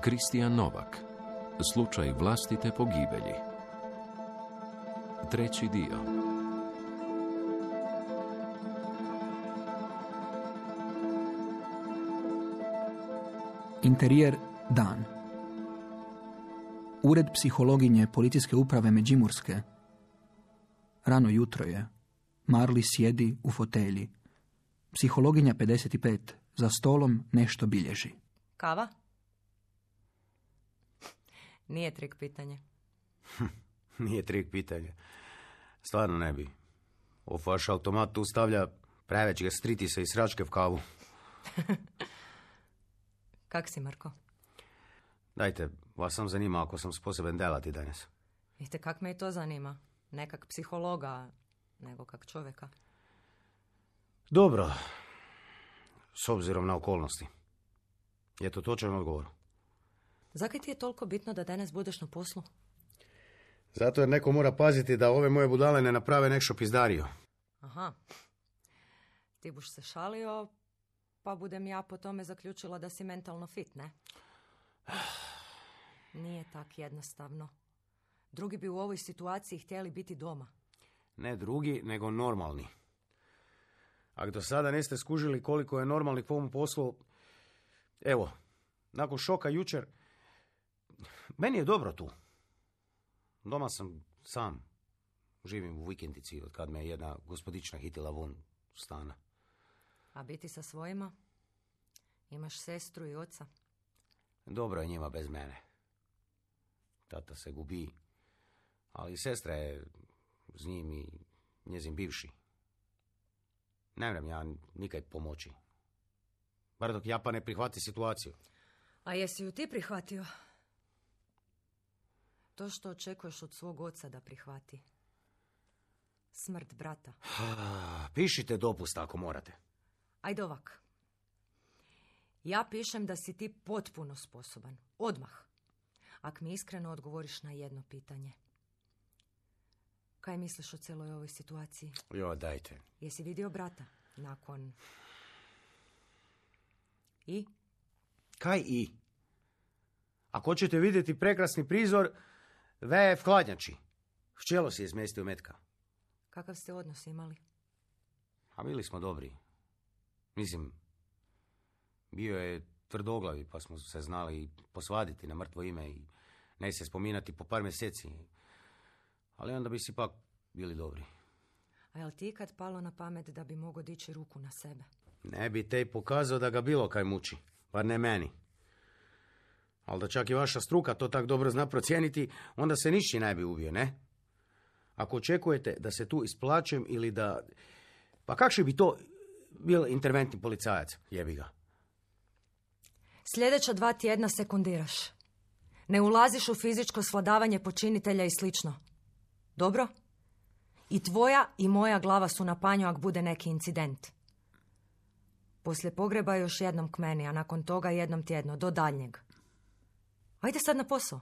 Kristijan Novak. Slučaj vlastite pogibelji. Treći dio. Interijer dan. Ured psihologinje policijske uprave Međimurske. Rano jutro je. Marli sjedi u fotelji. Psihologinja 55. Za stolom nešto bilježi. Kava? Nije trik pitanje. Nije trik pitanje. Stvarno ne bi. Ovo vaš automat tu stavlja preveć striti se i sračke v kavu. Kak si, Marko? Dajte, vas sam zanima ako sam sposoben delati danas. Vidite, kak me i to zanima. Nekak psihologa, nego kak čovjeka. Dobro. S obzirom na okolnosti. Je to točan odgovor? Zakaj ti je toliko bitno da danas budeš na poslu? Zato jer neko mora paziti da ove moje budale ne naprave nešto pizdario. Aha. Ti buš se šalio, pa budem ja po tome zaključila da si mentalno fit, ne? Nije tak jednostavno. Drugi bi u ovoj situaciji htjeli biti doma. Ne drugi, nego normalni. Ako do sada niste skužili koliko je normalni po ovom poslu, evo, nakon šoka jučer, meni je dobro tu. Doma sam sam. Živim u vikendici od kad me jedna gospodična hitila von stana. A biti sa svojima? Imaš sestru i oca? Dobro je njima bez mene. Tata se gubi, ali sestra je s njim i njezin bivši. Ne vrem ja nikaj pomoći. Bar dok Japa ne prihvati situaciju. A jesi ju ti prihvatio? To što očekuješ od svog oca da prihvati. Smrt brata. Pišite dopust ako morate. Ajde ovak. Ja pišem da si ti potpuno sposoban. Odmah. Ak mi iskreno odgovoriš na jedno pitanje. Kaj misliš o cijeloj ovoj situaciji? Jo, dajte. Jesi vidio brata nakon... I? Kaj i? Ako ćete vidjeti prekrasni prizor, ve v hladnjači. Šćelo si je izmestio metka. Kakav ste odnos imali? A bili smo dobri. Mislim, bio je tvrdoglavi, pa smo se znali posvaditi na mrtvo ime i ne se spominati po par mjeseci. Ali onda bi si pak bili dobri. A jel ti kad palo na pamet da bi mogao dići ruku na sebe? Ne bi te pokazao da ga bilo kaj muči. Bar ne meni. Ali da čak i vaša struka to tak dobro zna procijeniti, onda se nišći ne bi ubio, ne? Ako očekujete da se tu isplaćem ili da... Pa kakši bi to bil interventni policajac, jebi ga. Sljedeća dva tjedna sekundiraš. Ne ulaziš u fizičko svladavanje počinitelja i slično. Dobro? I tvoja i moja glava su na panju ako bude neki incident. Poslije pogreba još jednom k meni, a nakon toga jednom tjedno, do daljnjeg. Ajde sad na posao.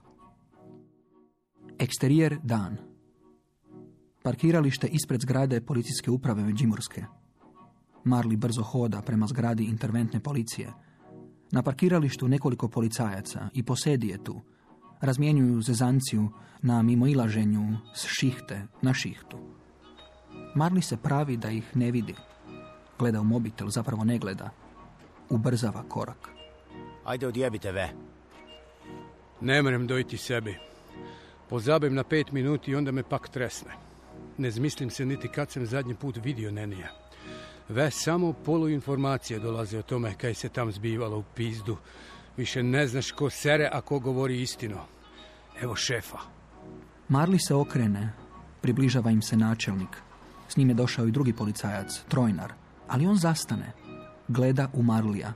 Eksterijer dan. Parkiralište ispred zgrade policijske uprave Međimurske. Marli brzo hoda prema zgradi interventne policije. Na parkiralištu nekoliko policajaca i posedi je tu. Razmjenjuju zezanciju na mimoilaženju s šihte na šihtu. Marli se pravi da ih ne vidi. Gleda u mobitel, zapravo ne gleda. Ubrzava korak. Ajde odjebite ve. Ne mrem dojti sebi. Pozabim na pet minuti i onda me pak tresne. Ne zmislim se niti kad sam zadnji put vidio Nenija. Ve samo polu informacije dolaze o tome kaj se tam zbivalo u pizdu. Više ne znaš ko sere, a ko govori istinu. Evo šefa. Marli se okrene. Približava im se načelnik. S njim je došao i drugi policajac, Trojnar. Ali on zastane. Gleda u Marlija.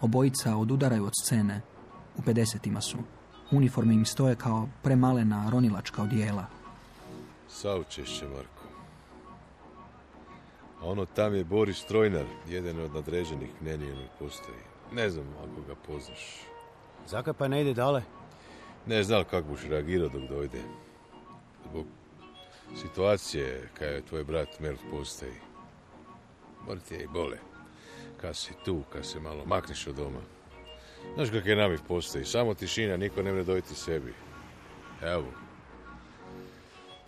Obojica odudaraju od scene. U 50 su. Uniforme im stoje kao premalena ronilačka odijela. Saučešće, Marko. A ono tam je Boris Trojnar, jedan od nadređenih Nenijenog postoji. Ne znam ako ga poznaš. Zakaj pa ne ide dale? Ne znam kako buš reagirao dok dojde. Zbog situacije kada je tvoj brat mrtv postoji. Mrtv je i bole. Kad si tu, kad se malo makneš od doma. Znaš kak je namih postoji, samo tišina, niko ne mre dojiti sebi. Evo.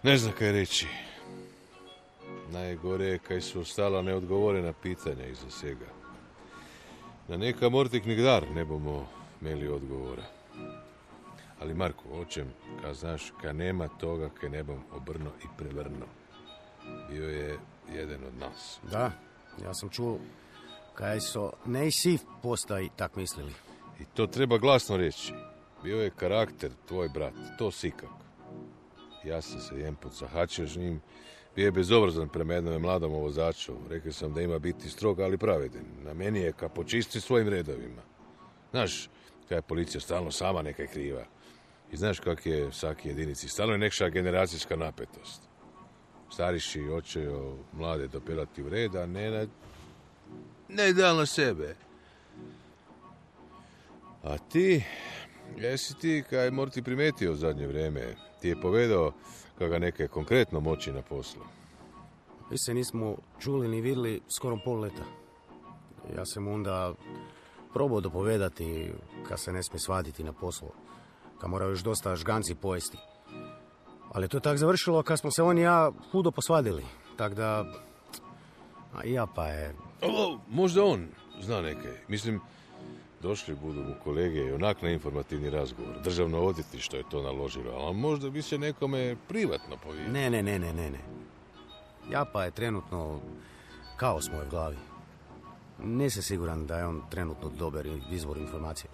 Ne znam kaj reći. Najgore je kaj su ostala neodgovorena pitanja iza svega. Na neka mortik nigdar ne bomo imeli odgovora. Ali Marko, očem, ka znaš, ka nema toga kaj ne bom obrno i prevrno. Bio je jedan od nas. Da, ja sam čuo kaj so nej si postaji tak mislili. I to treba glasno reći. Bio je karakter, tvoj brat, to sikak. Ja sam se jedan put zahačio s njim, bio je bezobrazan prema jednom mladom vozaču. Rekao sam da ima biti strog, ali pravedan. Na meni je ka počisti svojim redovima. Znaš, kaj je policija stalno sama neka je kriva. I znaš kak je svaki jedinici. Stalno je nekša generacijska napetost. Stariši očejo mlade dopirati u red, a ne na... Ne da na sebe. A ti, jesi ti, kaj Morti primetio u zadnje vrijeme, ti je povedao kako neke konkretno moći na poslu. Mi se nismo čuli ni vidjeli skoro pol leta. Ja sam onda probao dopovedati ka se ne smije svaditi na poslu. Ka mora još dosta žganci pojesti. Ali to je tak završilo kad smo se on i ja hudo posvadili. Tak da... A ja pa je... O, možda on zna neke. Mislim, došli budu mu kolege i onak na informativni razgovor. Državno odvjetništvo je to naložilo, ali možda bi se nekome privatno povijelo. Ne, ne, ne, ne, ne, ne. Ja pa je trenutno kaos moj u glavi. Nisam siguran da je on trenutno dobar izvor informacije.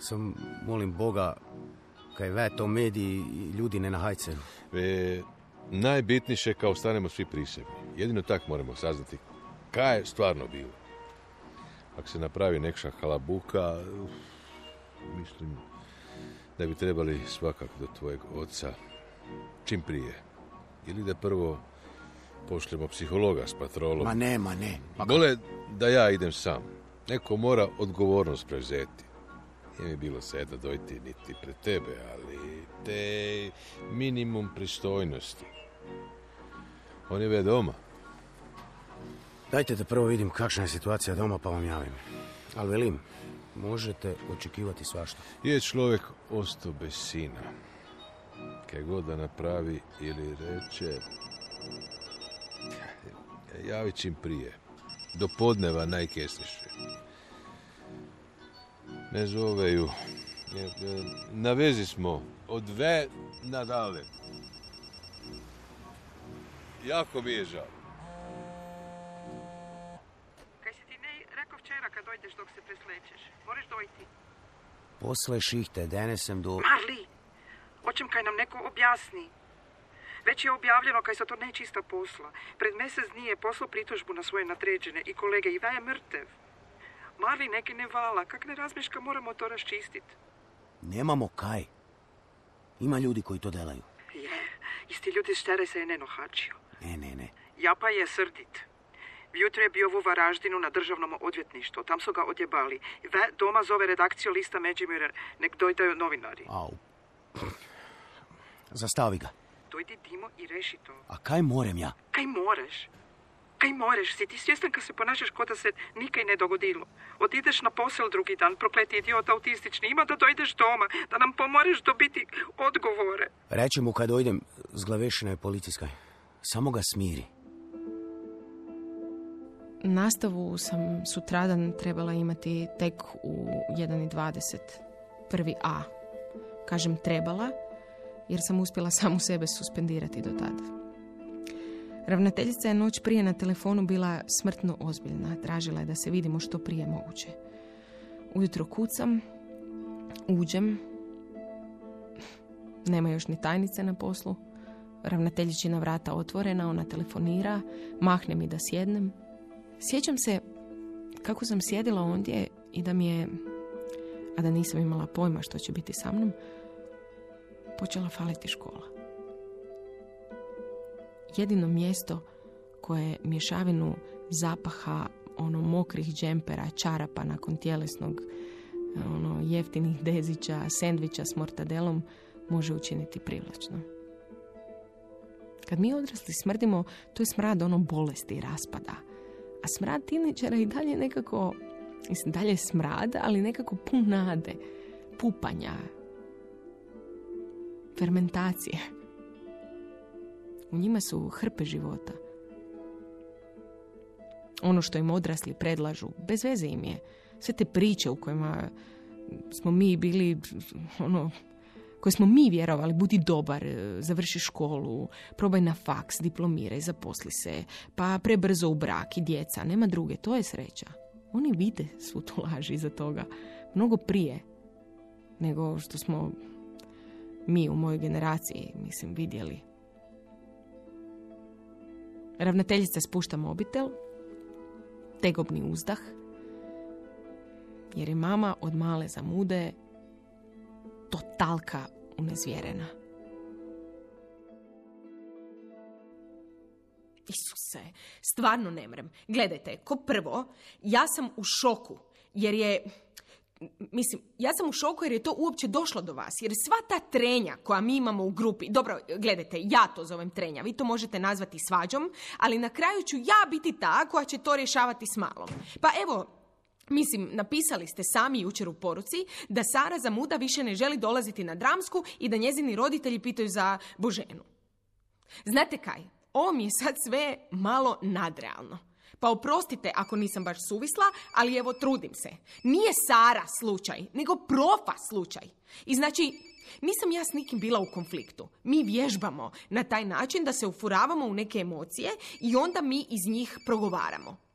Sam molim Boga kaj ve to mediji i ljudi ne nahajce. E, najbitniše kao stanemo svi prisebni. Jedino tak moramo saznati kaj je stvarno bilo. Ako se napravi nekša halabuka, mislim da bi trebali svakako do tvojeg oca čim prije. Ili da prvo pošljemo psihologa s patrolom. Ma ne, ma ne. Ka- Bole da ja idem sam. Neko mora odgovornost prevzeti. Nije mi bilo seda dojti niti pred tebe, ali te minimum pristojnosti. On je ve doma. Dajte da prvo vidim kakša je situacija doma pa vam javim. Ali velim, možete očekivati svašta. Je človek ostao bez sina. Kaj god da napravi ili reče... Javi čim prije. Do podneva najkesniše. Ne zoveju. E, e, Na vezi smo. Od ve nadale. Jako mi je žao. Dok se preslećeš? Moraš dojti. Posle šihte denesem do... Marli, hoćem kaj nam neko objasni. Već je objavljeno kaj se to nečista posla. Pred mjesec dni je poslao pritužbu na svoje nadređene i kolege i da je mrtev. Marli, neki ne vala, kak ne razmiška moramo to raščistit. Nemamo kaj. Ima ljudi koji to delaju. Je, isti ljudi štere se je nenohačio. Ne, ne, ne. Ja pa je srdit. Jutro je bio u Varaždinu na državnom odvjetništvu. Tam su ga odjebali. Ve doma zove redakciju lista Međimira. Nek dojdaju novinari. Au. Zastavi ga. Dojdi Dimo i reši to. A kaj morem ja? Kaj moreš? Kaj moreš? Si ti svjestan kad se ponašaš ko da se nikaj ne dogodilo? Odideš na posel drugi dan, prokleti idiot autistični. Ima da dojdeš doma, da nam pomoreš dobiti odgovore. Reći mu kad dojdem s glavešina je policijska. Samo ga smiri. Nastavu sam sutradan trebala imati tek u 1.20. Prvi A. Kažem trebala, jer sam uspjela samu sebe suspendirati do tada. Ravnateljica je noć prije na telefonu bila smrtno ozbiljna. Tražila je da se vidimo što prije moguće. Ujutro kucam, uđem, nema još ni tajnice na poslu. Ravnateljičina vrata otvorena, ona telefonira, mahne mi da sjednem. Sjećam se kako sam sjedila ondje i da mi je, a da nisam imala pojma što će biti sa mnom, počela faliti škola. Jedino mjesto koje mješavinu zapaha ono mokrih džempera, čarapa nakon tjelesnog ono, jeftinih dezića, sendviča s mortadelom može učiniti privlačno. Kad mi odrasli smrdimo, to je smrad ono bolesti i raspada. A smrad tiničara i dalje nekako Mislim, dalje je smrad, ali nekako pun nade, pupanja, fermentacije. U njima su hrpe života. Ono što im odrasli predlažu, bez veze im je. Sve te priče u kojima smo mi bili, ono, koje smo mi vjerovali, budi dobar, završi školu, probaj na faks, diplomiraj, zaposli se, pa prebrzo u brak i djeca, nema druge, to je sreća. Oni vide svu tu laž iza toga, mnogo prije nego što smo mi u mojoj generaciji, mislim, vidjeli. Ravnateljica spušta mobitel, tegobni uzdah, jer je mama od male zamude totalka unezvjerena. Isuse, stvarno ne mrem. Gledajte, ko prvo, ja sam u šoku, jer je mislim, ja sam u šoku jer je to uopće došlo do vas. Jer sva ta trenja koja mi imamo u grupi, dobro, gledajte, ja to zovem trenja, vi to možete nazvati svađom, ali na kraju ću ja biti ta koja će to rješavati s malom. Pa evo, Mislim, napisali ste sami jučer u poruci da Sara za muda više ne želi dolaziti na dramsku i da njezini roditelji pitaju za Boženu. Znate kaj, ovo mi je sad sve malo nadrealno. Pa oprostite ako nisam baš suvisla, ali evo trudim se. Nije Sara slučaj, nego profa slučaj. I znači, nisam ja s nikim bila u konfliktu. Mi vježbamo na taj način da se ufuravamo u neke emocije i onda mi iz njih progovaramo.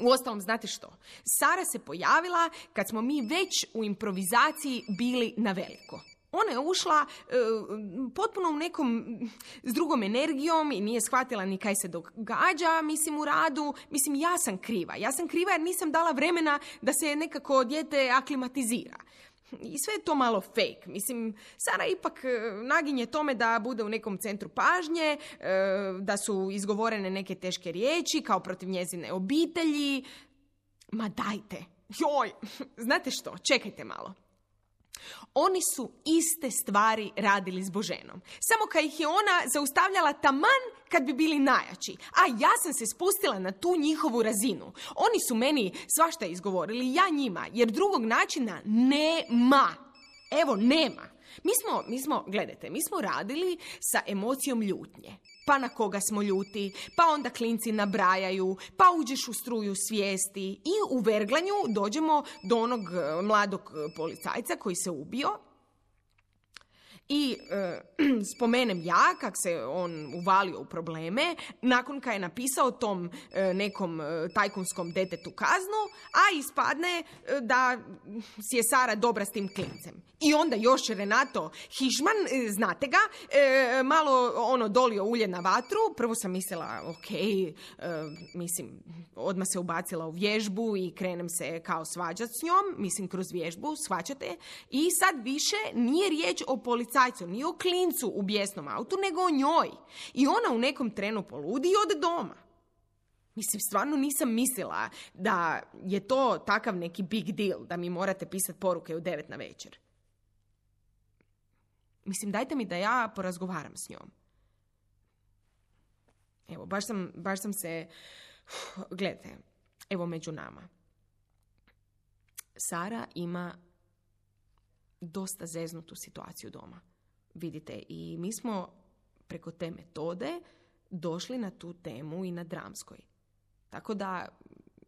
Uostalom, znate što? Sara se pojavila kad smo mi već u improvizaciji bili na veliko. Ona je ušla e, potpuno u nekom s drugom energijom i nije shvatila ni kaj se događa, mislim, u radu. Mislim, ja sam kriva. Ja sam kriva jer nisam dala vremena da se nekako dijete aklimatizira. I sve je to malo fake. Mislim, Sara ipak e, naginje tome da bude u nekom centru pažnje, e, da su izgovorene neke teške riječi kao protiv njezine obitelji. Ma dajte. Joj, znate što, čekajte malo. Oni su iste stvari radili s Boženom. Samo kad ih je ona zaustavljala taman kad bi bili najjači. A ja sam se spustila na tu njihovu razinu. Oni su meni svašta izgovorili, ja njima, jer drugog načina nema. Evo, nema. Mi smo, mi smo, gledajte, mi smo radili sa emocijom ljutnje. Pa na koga smo ljuti, pa onda klinci nabrajaju, pa uđeš u struju svijesti i u verglanju dođemo do onog e, mladog policajca koji se ubio i e, spomenem ja kak se on uvalio u probleme nakon kad je napisao tom e, nekom e, tajkunskom detetu kaznu, a ispadne da si je Sara dobra s tim klincem. I onda još Renato Hišman, znate ga, malo ono dolio ulje na vatru. Prvo sam mislila, ok, mislim, odmah se ubacila u vježbu i krenem se kao svađat s njom, mislim kroz vježbu, shvaćate. I sad više nije riječ o policajcu policajcu, ni o klincu u bijesnom autu, nego o njoj. I ona u nekom trenu poludi i ode doma. Mislim, stvarno nisam mislila da je to takav neki big deal, da mi morate pisati poruke u devet na večer. Mislim, dajte mi da ja porazgovaram s njom. Evo, baš sam, baš sam se... Gledajte, evo među nama. Sara ima dosta zeznutu situaciju doma. Vidite, i mi smo preko te metode došli na tu temu i na dramskoj. Tako da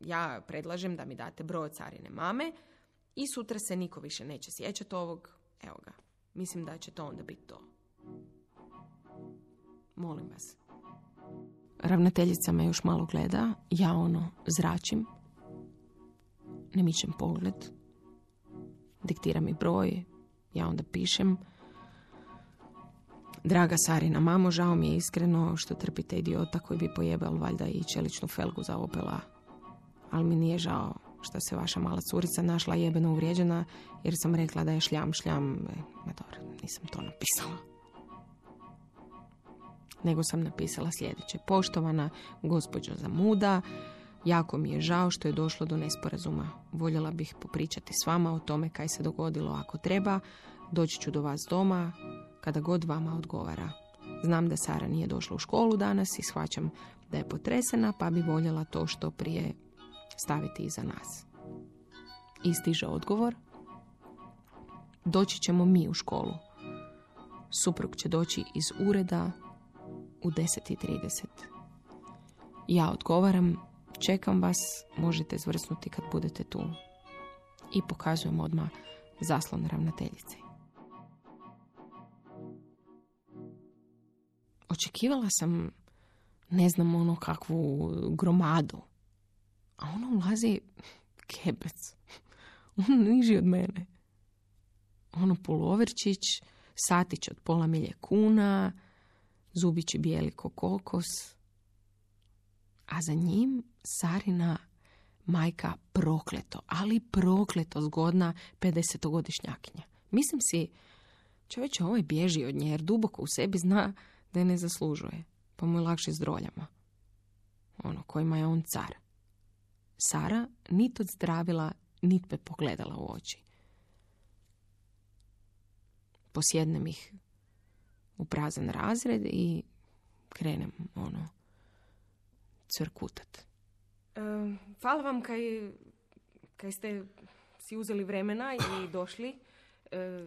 ja predlažem da mi date broj carine mame i sutra se niko više neće sjećati ovog. Evo ga, mislim da će to onda biti to. Molim vas. Ravnateljica me još malo gleda, ja ono zračim, ne mičem pogled, diktira mi broj, ja onda pišem. Draga Sarina mamo, žao mi je iskreno što trpite idiota koji bi pojebal valjda i čeličnu felgu za opela. Ali mi nije žao što se vaša mala curica našla jebeno uvrijeđena jer sam rekla da je šljam šljam. E, dobro, nisam to napisala. Nego sam napisala sljedeće. Poštovana gospođo Zamuda, Jako mi je žao što je došlo do nesporazuma. Voljela bih popričati s vama o tome kaj se dogodilo ako treba. Doći ću do vas doma kada god vama odgovara. Znam da Sara nije došla u školu danas i shvaćam da je potresena, pa bi voljela to što prije staviti iza nas. I stiže odgovor. Doći ćemo mi u školu. Suprug će doći iz ureda u 10.30. Ja odgovaram, čekam vas, možete zvrsnuti kad budete tu. I pokazujem odmah zaslon ravnateljice. Očekivala sam, ne znam, ono kakvu gromadu. A ono ulazi kebec. On niži od mene. Ono poloverčić, satić od pola milje kuna, zubići bijeli ko kokos. A za njim Sarina majka prokleto, ali prokleto zgodna 50-godišnjakinja. Mislim si, čovječe, ovaj bježi od nje jer duboko u sebi zna da je ne zaslužuje, pa mu je lakše s droljama. Ono, kojima je on car. Sara nit zdravila, nit me pogledala u oči. Posjednem ih u prazan razred i krenem, ono, crkutat. E, hvala vam kaj, kaj ste si uzeli vremena i došli,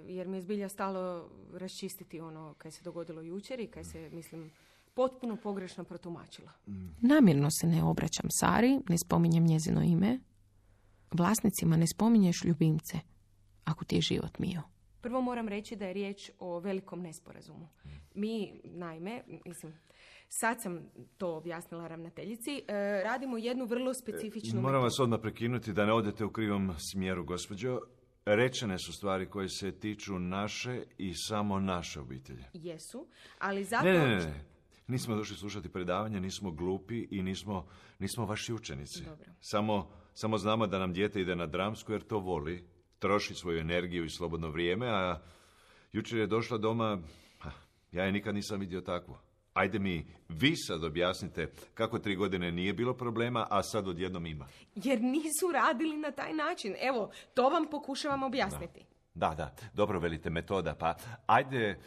jer mi je zbilja stalo raščistiti ono kaj se dogodilo jučer i kaj se, mislim, potpuno pogrešno protumačila. Namjerno se ne obraćam Sari, ne spominjem njezino ime. Vlasnicima ne spominješ ljubimce, ako ti je život mio. Prvo moram reći da je riječ o velikom nesporazumu. Mi, naime, mislim, sad sam to objasnila ravnateljici, e, radimo jednu vrlo specifičnu... Moram vas odmah prekinuti da ne odete u krivom smjeru, gospođo. Rečene su stvari koje se tiču naše i samo naše obitelji. Jesu, ali zato... Ne, ne, ne. Nismo došli slušati predavanje, nismo glupi i nismo, nismo vaši učenici. Dobro. Samo, samo znamo da nam dijete ide na dramsku jer to voli, troši svoju energiju i slobodno vrijeme, a jučer je došla doma, ja je nikad nisam vidio takvu. Ajde mi, vi sad objasnite kako tri godine nije bilo problema, a sad odjednom ima. Jer nisu radili na taj način. Evo, to vam pokušavam objasniti. Da, da, dobro velite metoda, pa ajde,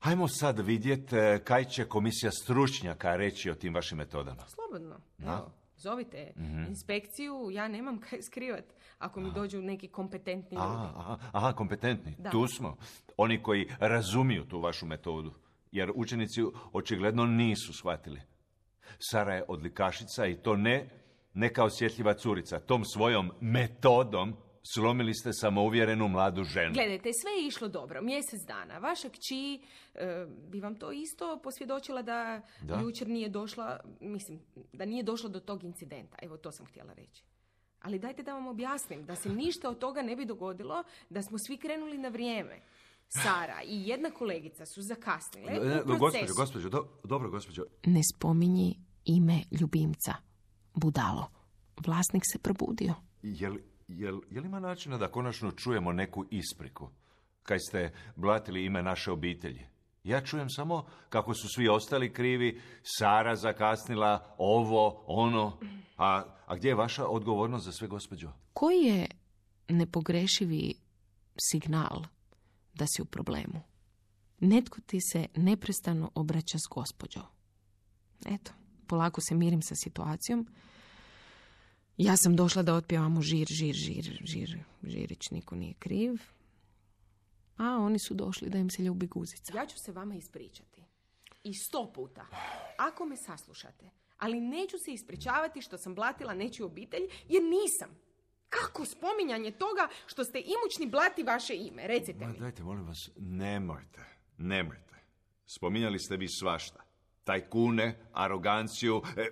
ajmo sad vidjeti eh, kaj će komisija stručnjaka reći o tim vašim metodama. Slobodno. Da. Evo, zovite Mhm. inspekciju, ja nemam kaj skrivat ako mi dođu neki kompetentni ljudi. Aha, aha, aha, kompetentni, Da. tu smo. Oni koji razumiju tu vašu metodu, jer učenici očigledno nisu shvatili. Sara je odlikašica i to ne, ne kao osjetljiva curica. Tom svojom metodom slomili ste samouvjerenu mladu ženu. Gledajte, sve je išlo dobro, mjesec dana. Vaša kći e, bi vam to isto posvjedočila da, Da. jučer nije došla, mislim, da nije došlo do tog incidenta. Evo, to sam htjela reći. Ali dajte da vam objasnim, da se ništa od toga ne bi dogodilo, da smo svi krenuli na vrijeme. Sara i jedna kolegica su zakasnile u Gospođo, procesu. gospođo, do- dobro, gospođo. Ne spominji ime ljubimca. Budalo. Vlasnik se probudio. Jel, jel, jel ima načina da konačno čujemo neku ispriku? Kaj ste blatili ime naše obitelji? Ja čujem samo kako su svi ostali krivi, Sara zakasnila, ovo, ono. A, a gdje je vaša odgovornost za sve, gospođo? Koji je nepogrešivi signal da si u problemu? Netko ti se neprestano obraća s gospođo. Eto, polako se mirim sa situacijom. Ja sam došla da otpjevamo žir, žir, žir, žir, žirić, niko nije kriv. A oni su došli da im se ljubi guzica. Ja ću se vama ispričati. I sto puta. Ako me saslušate. Ali neću se ispričavati što sam blatila nečiju obitelj, jer nisam. Kako spominjanje toga što ste imućni blati vaše ime? Recite Ma mi. dajte, molim vas, nemojte, nemojte. Spominjali ste vi svašta. Tajkune, aroganciju. E,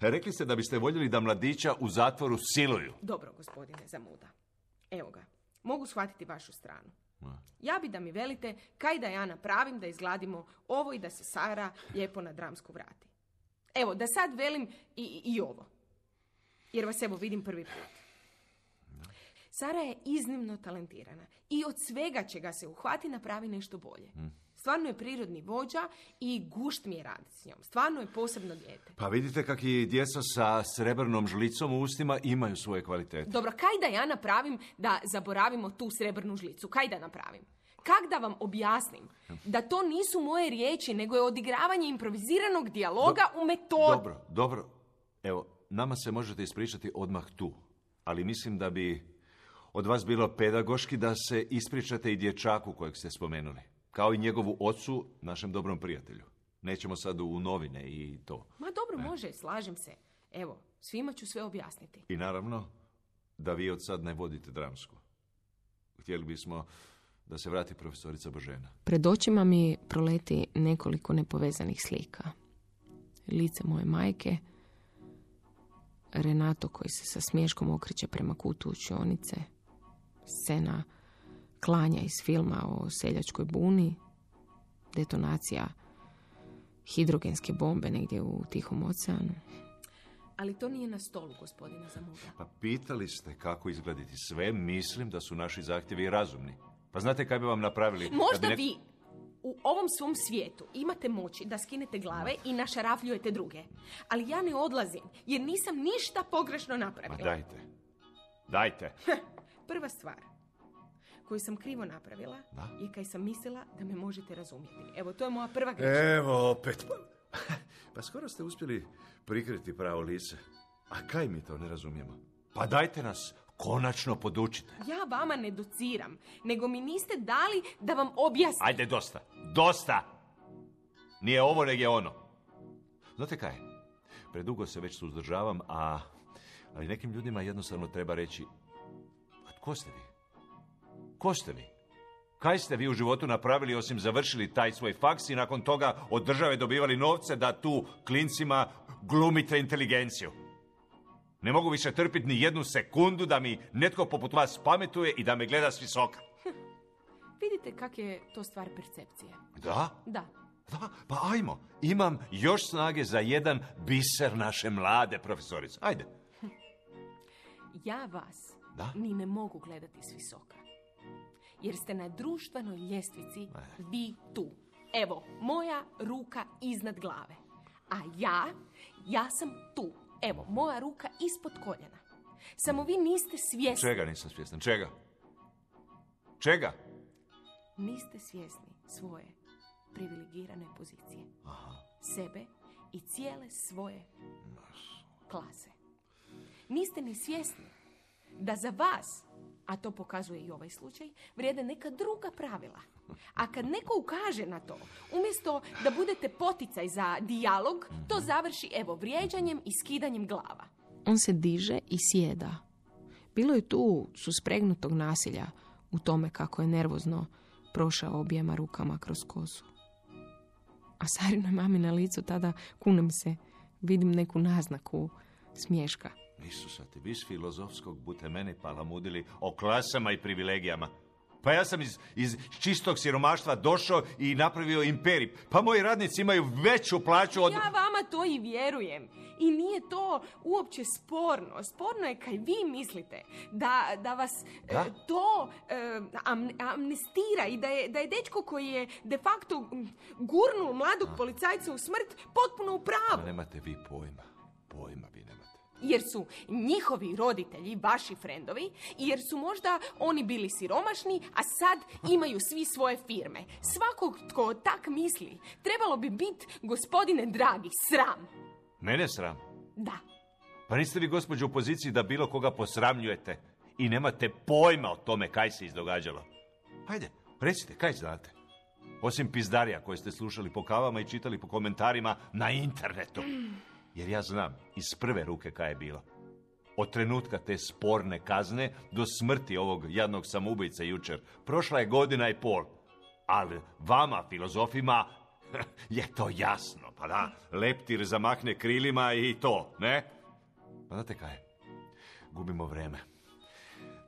rekli ste da biste voljeli da mladića u zatvoru siluju. Dobro, gospodine Zamuda. Evo ga. Mogu shvatiti vašu stranu. Ja bi da mi velite kaj da ja napravim da izgladimo ovo i da se Sara lijepo na dramsku vrati. Evo, da sad velim i, i ovo. Jer vas evo vidim prvi put. Sara je iznimno talentirana i od svega čega se uhvati napravi nešto bolje. Stvarno je prirodni vođa i gušt mi je raditi s njom. Stvarno je posebno dijete. Pa vidite kak i djeca sa srebrnom žlicom u ustima imaju svoje kvalitete. Dobro, kaj da ja napravim da zaboravimo tu srebrnu žlicu? Kaj da napravim? Kak da vam objasnim da to nisu moje riječi, nego je odigravanje improviziranog dijaloga u metodi? Dobro, dobro. Evo, nama se možete ispričati odmah tu. Ali mislim da bi od vas bilo pedagoški da se ispričate i dječaku kojeg ste spomenuli. Kao i njegovu ocu, našem dobrom prijatelju. Nećemo sad u novine i to. Ma dobro, može, slažem se. Evo, svima ću sve objasniti. I naravno, da vi od sad ne vodite dramsku. Htjeli bismo da se vrati profesorica Božena. Pred očima mi proleti nekoliko nepovezanih slika. Lice moje majke, Renato koji se sa smješkom okreće prema kutu učionice, scena klanja iz filma o seljačkoj buni, detonacija hidrogenske bombe negdje u Tihom oceanu. Ali to nije na stolu, gospodine Zamuda. Pa pitali ste kako izgledati sve, mislim da su naši zahtjevi razumni. Pa znate kaj bi vam napravili? Možda vi u ovom svom svijetu imate moći da skinete glave i našarafljujete druge. Ali ja ne odlazim, jer nisam ništa pogrešno napravila. Ma dajte. Dajte. Prva stvar koju sam krivo napravila je kaj sam mislila da me možete razumjeti. Evo, to je moja prva greška. Evo opet. Pa skoro ste uspjeli prikriti pravo lice. A kaj mi to ne razumijemo? Pa dajte nas konačno podučite. Ja vama ne dociram, nego mi niste dali da vam objasnim. Ajde, dosta. Dosta! Nije ovo, nego je ono. Znate kaj? Predugo se već suzdržavam, a... Ali nekim ljudima jednostavno treba reći... A tko ste vi? Ko ste vi? Kaj ste vi u životu napravili osim završili taj svoj faks i nakon toga od države dobivali novce da tu klincima glumite inteligenciju? Ne mogu više trpiti ni jednu sekundu da mi netko poput vas pametuje i da me gleda s visoka. Vidite kak je to stvar percepcije. Da? Da. Da, pa ajmo. Imam još snage za jedan biser naše mlade profesorice. Ajde. Ja vas Da? ni ne mogu gledati s visoka. Jer ste na društvenoj ljestvici vi tu. Evo, moja ruka iznad glave. A ja, ja sam tu. Evo, moja ruka ispod koljena. Samo vi niste svjesni. Čega nisam svjestan? Čega? Čega? Niste svjesni svoje privilegirane pozicije. Sebe i cijele svoje klase. Niste ni svjesni da za vas, a to pokazuje i ovaj slučaj, vrijede neka druga pravila. A kad neko ukaže na to, umjesto da budete poticaj za dijalog, to završi evo vrijeđanjem i skidanjem glava. On se diže i sjeda. Bilo je tu suspregnutog nasilja u tome kako je nervozno prošao objema rukama kroz kosu. A Sarinoj mami na licu tada, kunem se, vidim neku naznaku smješka. Isusate, vi s filozofskog bute mene palamudili o klasama i privilegijama. Pa ja sam iz, iz čistog siromaštva došao i napravio imperij. Pa moji radnici imaju veću plaću od... Ja vama to i vjerujem. I nije to uopće sporno. Sporno je kaj vi mislite da, da vas e, to e, am- amnestira i da je, da je dečko koji je de facto gurnuo mladog policajca u smrt potpuno u pravu. nemate vi pojma. Pojma. Jer su njihovi roditelji vaši frendovi jer su možda oni bili siromašni, a sad imaju svi svoje firme. Svakog tko tak misli, trebalo bi biti, gospodine dragi, sram. Mene sram. Da. Pa niste vi gospođo u poziciji da bilo koga posramljujete i nemate pojma o tome kaj se izdogađalo. Hajde, recite, kaj znate? Osim pizdarija koje ste slušali po kavama i čitali po komentarima na internetu. Jer ja znam iz prve ruke kaj je bilo. Od trenutka te sporne kazne do smrti ovog jadnog samoubice jučer. Prošla je godina i pol. Ali vama, filozofima, je to jasno. Pa da, leptir zamahne krilima i to, ne? Pa znate kaj? Gubimo vreme.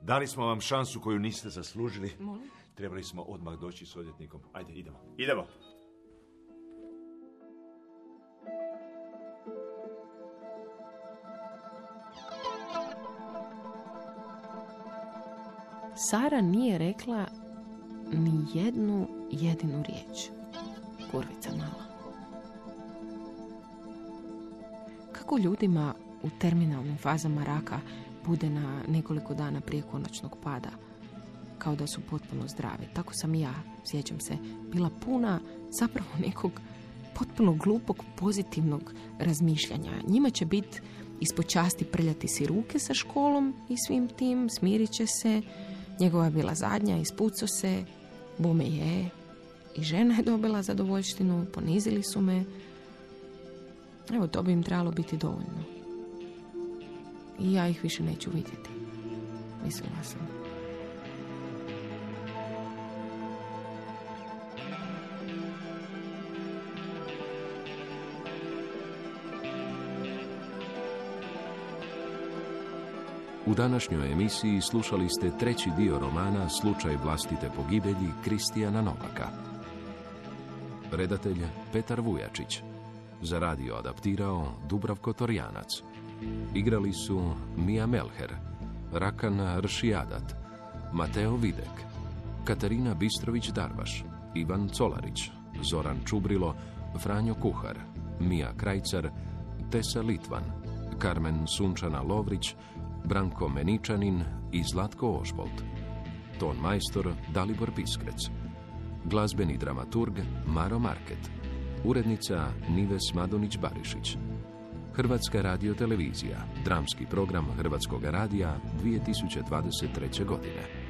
Dali smo vam šansu koju niste zaslužili. Trebali smo odmah doći s odvjetnikom. Ajde, idemo. Idemo. Sara nije rekla ni jednu jedinu riječ. Kurvica mala. Kako ljudima u terminalnim fazama raka bude na nekoliko dana prije konačnog pada, kao da su potpuno zdravi. Tako sam i ja, sjećam se, bila puna zapravo nekog potpuno glupog pozitivnog razmišljanja. Njima će biti ispod časti prljati si ruke sa školom i svim tim, smirit će se. Njegova je bila zadnja, ispucao se, bume je. I žena je dobila zadovoljštinu, ponizili su me. Evo, to bi im trebalo biti dovoljno. I ja ih više neću vidjeti. Mislila sam. U današnjoj emisiji slušali ste treći dio romana Slučaj vlastite pogibelji Kristijana Novaka. Redatelj Petar Vujačić. Za radio adaptirao Dubravko Torjanac. Igrali su Mija Melher, Rakan Ršijadat, Mateo Videk, Katarina Bistrović-Darvaš, Ivan Colarić, Zoran Čubrilo, Franjo Kuhar, Mija Krajcar, Tesa Litvan, Karmen Sunčana Lovrić, Branko Meničanin i Zlatko Ožbolt. Ton majstor Dalibor Piskrec. Glazbeni dramaturg Maro Market. Urednica Nives Madonić-Barišić. Hrvatska radiotelevizija. Dramski program Hrvatskog radija 2023. godine.